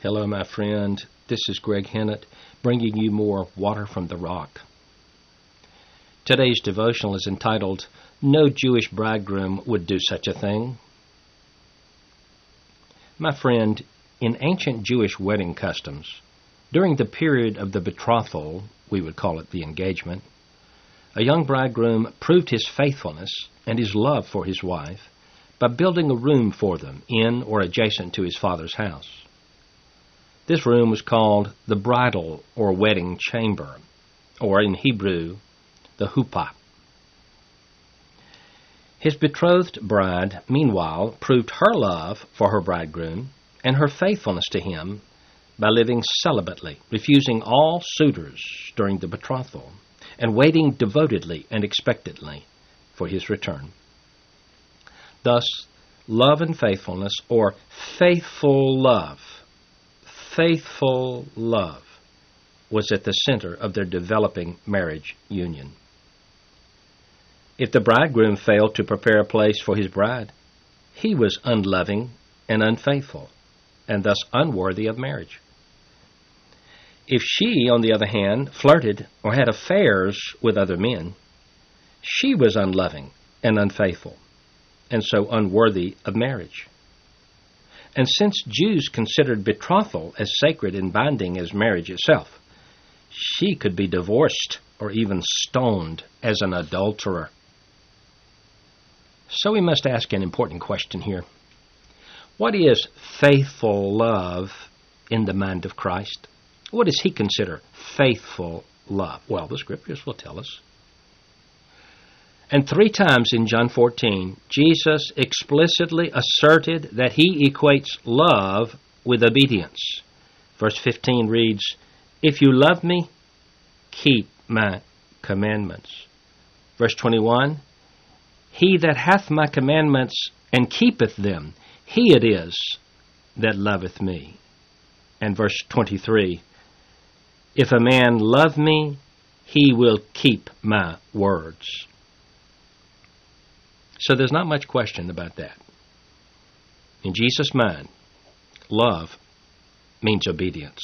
Hello, my friend. This is Greg Hinnant, bringing you more Water from the Rock. Today's devotional is entitled, No Jewish Bridegroom Would Do Such a Thing. My friend, in ancient Jewish wedding customs, during the period of the betrothal, we would call it the engagement, a young bridegroom proved his faithfulness and his love for his wife by building a room for them in or adjacent to his father's house. This room was called the bridal or wedding chamber, or in Hebrew, the huppah. His betrothed bride, meanwhile, proved her love for her bridegroom and her faithfulness to him by living celibately, refusing all suitors during the betrothal, and waiting devotedly and expectantly for his return. Thus, love and faithfulness, or faithful love, faithful love, was at the center of their developing marriage union. If the bridegroom failed to prepare a place for his bride, he was unloving and unfaithful, and thus unworthy of marriage. If she, on the other hand, flirted or had affairs with other men, she was unloving and unfaithful, and so unworthy of marriage. And since Jews considered betrothal as sacred and binding as marriage itself, she could be divorced or even stoned as an adulterer. So we must ask an important question here. What is faithful love in the mind of Christ? What does he consider faithful love? Well, the scriptures will tell us. And three times in John 14, Jesus explicitly asserted that he equates love with obedience. Verse 15 reads, If you love me, keep my commandments. Verse 21, He that hath my commandments and keepeth them, he it is that loveth me. And verse 23, If a man love me, he will keep my words. So there's not much question about that. In Jesus' mind, love means obedience.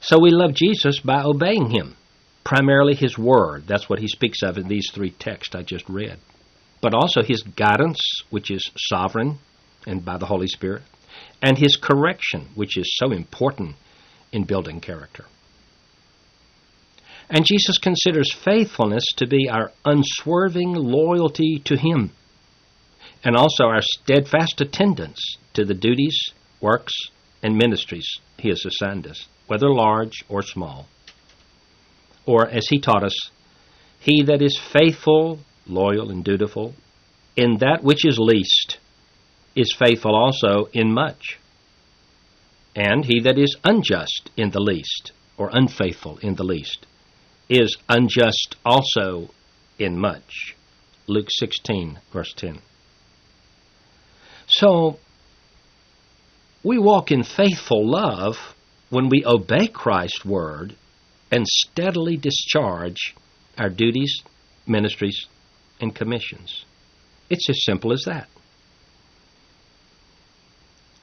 So we love Jesus by obeying him, primarily his word. That's what he speaks of in these three texts I just read. But also his guidance, which is sovereign and by the Holy Spirit, and his correction, which is so important in building character. And Jesus considers faithfulness to be our unswerving loyalty to Him, and also our steadfast attendance to the duties, works, and ministries He has assigned us, whether large or small. Or, as He taught us, He that is faithful, loyal, and dutiful in that which is least is faithful also in much. And he that is unjust in the least, or unfaithful in the least, is unjust also in much. Luke 16, verse 10. So, we walk in faithful love when we obey Christ's word and steadily discharge our duties, ministries, and commissions. It's as simple as that.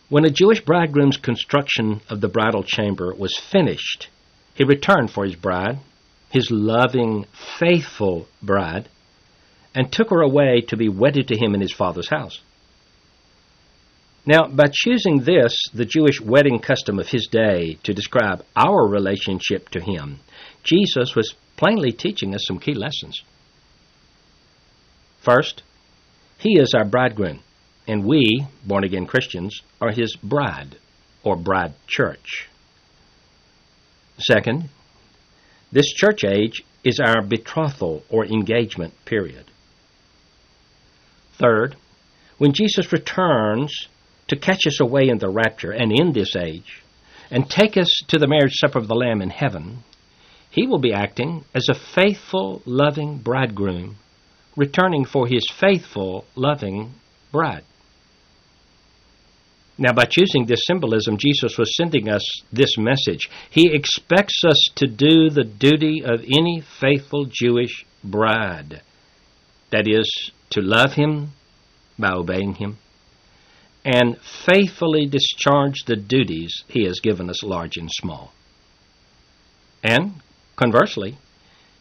When a Jewish bridegroom's construction of the bridal chamber was finished, he returned for his bride his loving, faithful bride, and took her away to be wedded to him in his father's house. Now, by choosing this, the Jewish wedding custom of his day, to describe our relationship to him, Jesus was plainly teaching us some key lessons. First, he is our bridegroom, and we, born again Christians, are his bride, or bride church. Second, this church age is our betrothal or engagement period. Third, when Jesus returns to catch us away in the rapture and in this age, and take us to the marriage supper of the Lamb in heaven, he will be acting as a faithful, loving bridegroom, returning for his faithful, loving bride. Now, by choosing this symbolism, Jesus was sending us this message. He expects us to do the duty of any faithful Jewish bride that is, to love Him by obeying Him, and faithfully discharge the duties he has given us, large and small. And, conversely,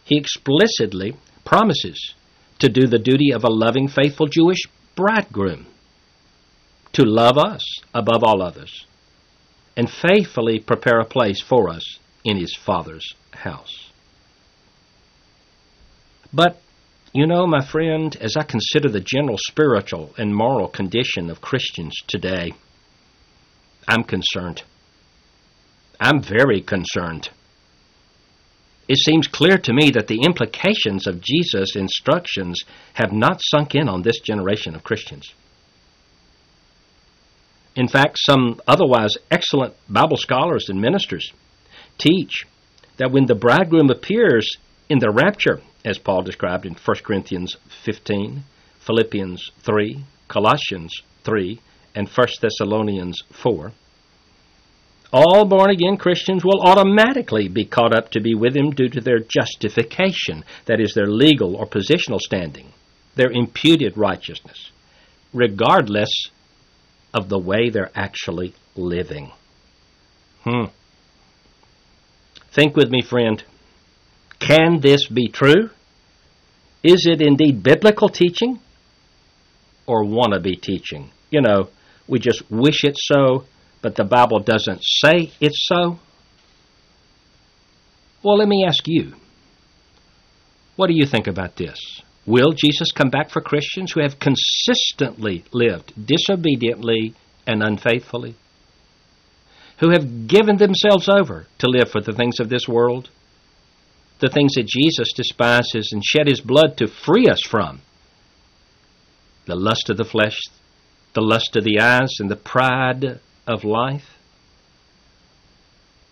he explicitly promises to do the duty of a loving, faithful Jewish bridegroom, to love us above all others, and faithfully prepare a place for us in his Father's house. But, you know, my friend, as I consider the general spiritual and moral condition of Christians today, I'm concerned. I'm very concerned. It seems clear to me that the implications of Jesus' instructions have not sunk in on this generation of Christians. In fact, some otherwise excellent Bible scholars and ministers teach that when the bridegroom appears in the rapture, as Paul described in 1 Corinthians 15, Philippians 3, Colossians 3, and 1 Thessalonians 4, all born again Christians will automatically be caught up to be with him due to their justification, that is, their legal or positional standing, their imputed righteousness, regardless of the way they're actually living. Hmm. Think with me, friend. Can this be true? Is it indeed biblical teaching or wannabe teaching? You know, we just wish it so, but the Bible doesn't say it's so. Well, let me ask you. What do you think about this? Will Jesus come back for Christians who have consistently lived disobediently and unfaithfully? Who have given themselves over to live for the things of this world? The things that Jesus despises and shed his blood to free us from? The lust of the flesh, the lust of the eyes, and the pride of life?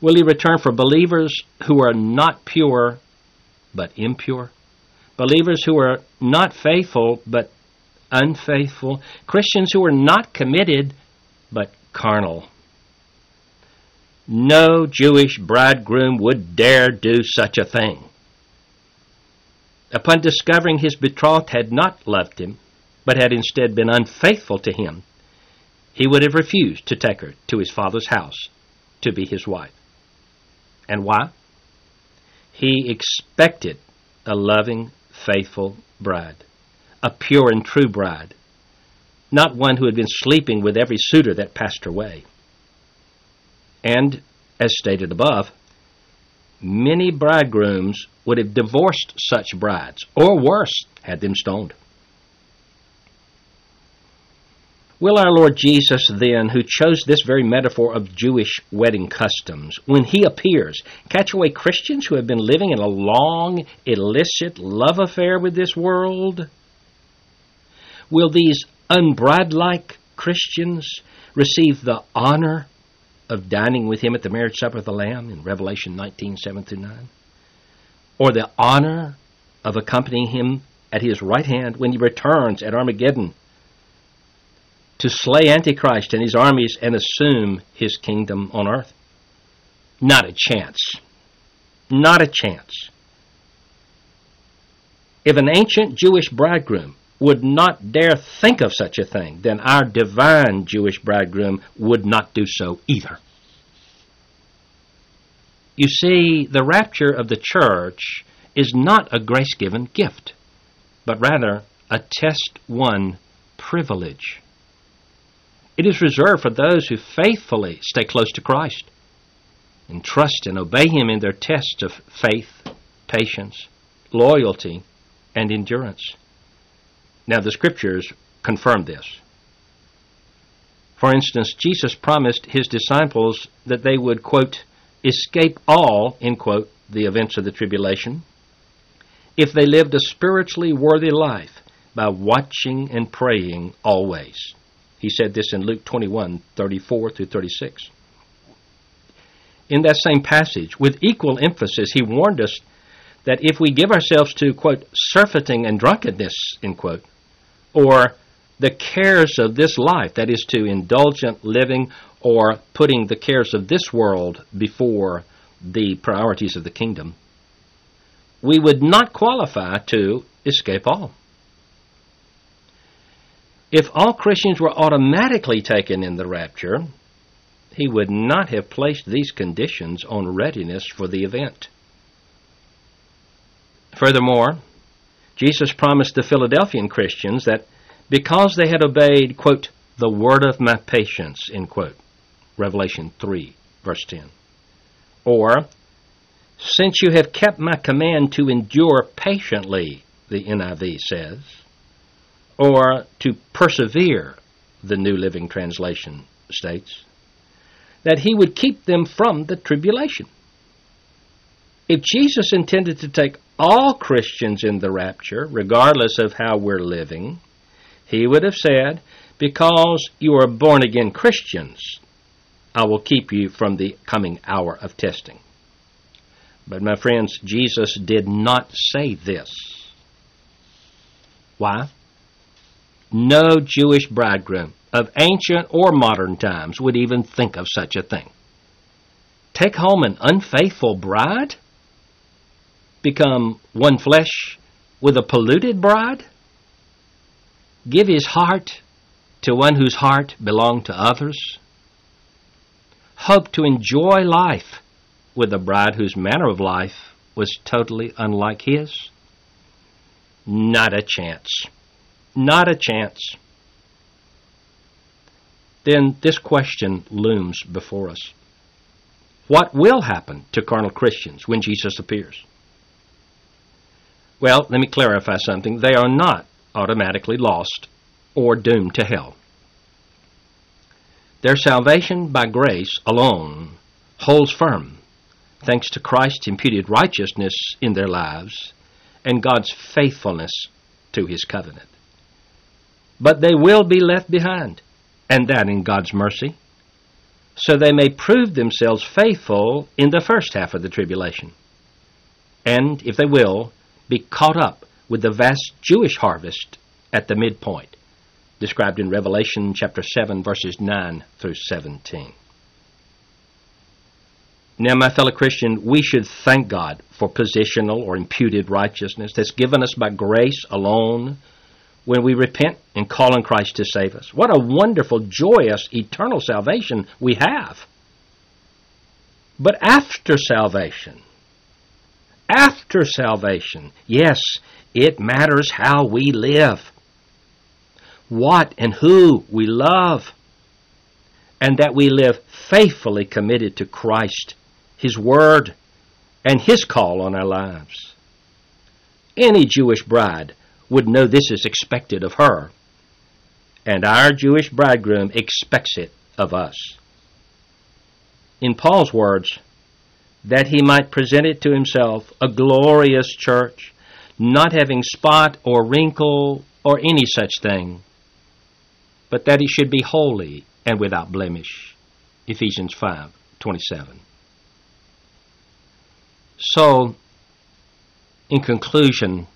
Will he return for believers who are not pure but impure? Believers who are not faithful but unfaithful? Christians who are not committed but carnal? No Jewish bridegroom would dare do such a thing. Upon discovering his betrothed had not loved him, but had instead been unfaithful to him, he would have refused to take her to his father's house to be his wife. And why? He expected a loving, faithful bride, a pure and true bride, not one who had been sleeping with every suitor that passed her way. And, as stated above, many bridegrooms would have divorced such brides, or worse, had them stoned. Will our Lord Jesus, then, who chose this very metaphor of Jewish wedding customs, when he appears, catch away Christians who have been living in a long, illicit love affair with this world? Will these unbride-like Christians receive the honor of dining with him at the marriage supper of the Lamb in Revelation 19 7 through 9? Or the honor of accompanying him at his right hand when he returns at Armageddon to slay Antichrist and his armies and assume his kingdom on earth? Not a chance. Not a chance. If an ancient Jewish bridegroom would not dare think of such a thing, then our divine Jewish bridegroom would not do so either. You see, the rapture of the church is not a grace given gift, but rather a test won privilege. It is reserved for those who faithfully stay close to Christ and trust and obey Him in their tests of faith, patience, loyalty, and endurance. Now, the Scriptures confirm this. For instance, Jesus promised His disciples that they would, quote, escape all, end quote, the events of the tribulation, if they lived a spiritually worthy life by watching and praying always. He said this in Luke 21 34 through 36. In that same passage, with equal emphasis, he warned us that if we give ourselves to, quote, surfeiting and drunkenness, end quote, or the cares of this life, that is, to indulgent living or putting the cares of this world before the priorities of the kingdom, we would not qualify to escape all. If all Christians were automatically taken in the rapture, he would not have placed these conditions on readiness for the event. Furthermore, Jesus promised the Philadelphian Christians that because they had obeyed, quote, the word of my patience, end quote, Revelation 3, verse 10. Or, since you have kept my command to endure patiently, the NIV says, or to persevere, the New Living Translation states, that he would keep them from the tribulation. If Jesus intended to take all Christians in the rapture, regardless of how we're living, he would have said, Because you are born again Christians, I will keep you from the coming hour of testing. But, my friends, Jesus did not say this. Why? No Jewish bridegroom of ancient or modern times would even think of such a thing. Take home an unfaithful bride? Become one flesh with a polluted bride? Give his heart to one whose heart belonged to others? Hope to enjoy life with a bride whose manner of life was totally unlike his? Not a chance. Not a chance. Then this question looms before us. What will happen to carnal Christians when Jesus appears? Well, let me clarify something. They are not automatically lost or doomed to hell. Their salvation by grace alone holds firm thanks to Christ's imputed righteousness in their lives and God's faithfulness to his covenant. But they will be left behind, and that in God's mercy, so they may prove themselves faithful in the first half of the tribulation, and, if they will, be caught up with the vast Jewish harvest at the midpoint, described in Revelation chapter 7, verses 9 through 17. Now, my fellow Christian, we should thank God for positional or imputed righteousness that's given us by grace alone when we repent and call on Christ to save us. What a wonderful, joyous, eternal salvation we have. But after salvation, after salvation, yes, it matters how we live, what and who we love, and that we live faithfully committed to Christ his Word, and His call on our lives. Any Jewish bride would know this is expected of her, and our Jewish bridegroom expects it of us. In Paul's words, that he might present it to himself a glorious church, not having spot or wrinkle or any such thing, but that it should be holy and without blemish. Ephesians 5 27. So, in conclusion,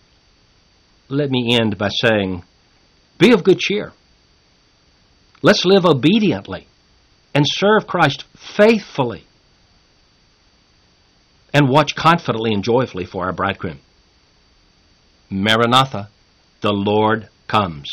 let me end by saying be of good cheer. Let's live obediently and serve Christ faithfully and watch confidently and joyfully for our bridegroom. Maranatha, the Lord comes.